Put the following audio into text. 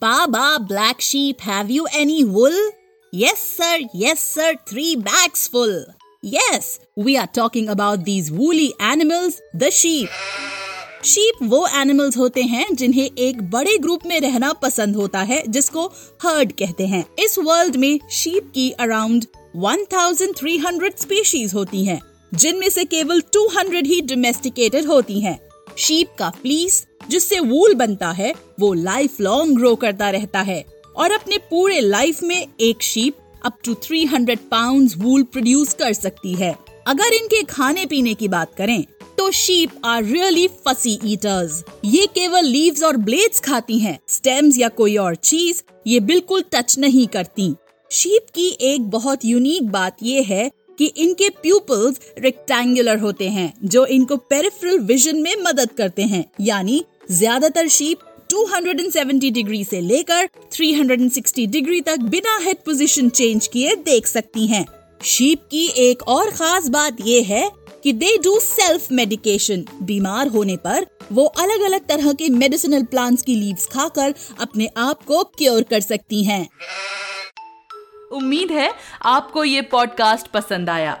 Baba, black sheep, have you any wool? Yes, sir, yes, sir, three bags full. Yes, we are talking about these woolly animals, the sheep. Sheep वो animals होते हैं जिन्हें एक बड़े group में रहना पसंद होता है जिसको हर्ड कहते हैं इस वर्ल्ड में शीप की अराउंड 1300 स्पीशीज होती हैं, जिनमें से केवल 200 ही डोमेस्टिकेटेड होती हैं। शीप का फ्लीस जिससे वूल बनता है, वो लाइफ लॉन्ग ग्रो करता रहता है। और अपने पूरे लाइफ में एक sheep up to 300 hundred pound wool produce कर सकती है। अगर इनके खाने पीने की बात करें तो sheep are really fussy eaters ये केवल लीव्स और ब्लेड्स खाती हैं। स्टेम्स या कोई और चीज़, ये बिल्कुल टच नहीं करती। शीप की एक बहुत यूनिक बात ये है कि इनके प्यूपल्स रेक्टेंगुलर होते हैं, जो इनको पेरिफेरल विजन में मदद करते हैं। यानी ज़्यादातर शीप 270 डिग्री से लेकर 360 डिग्री तक बिना हेड पोजीशन चेंज किए देख सकती हैं। शीप की एक और खास बात ये है कि दे डू सेल्फ मेडिकेशन बीमार होने पर वो अलग अलग तरह के मेडिसिनल प्लांट्स की लीव्स खाकर अपने आप को क्योर कर सकती हैं। उम्मीद है आपको ये पॉडकास्ट पसंद आया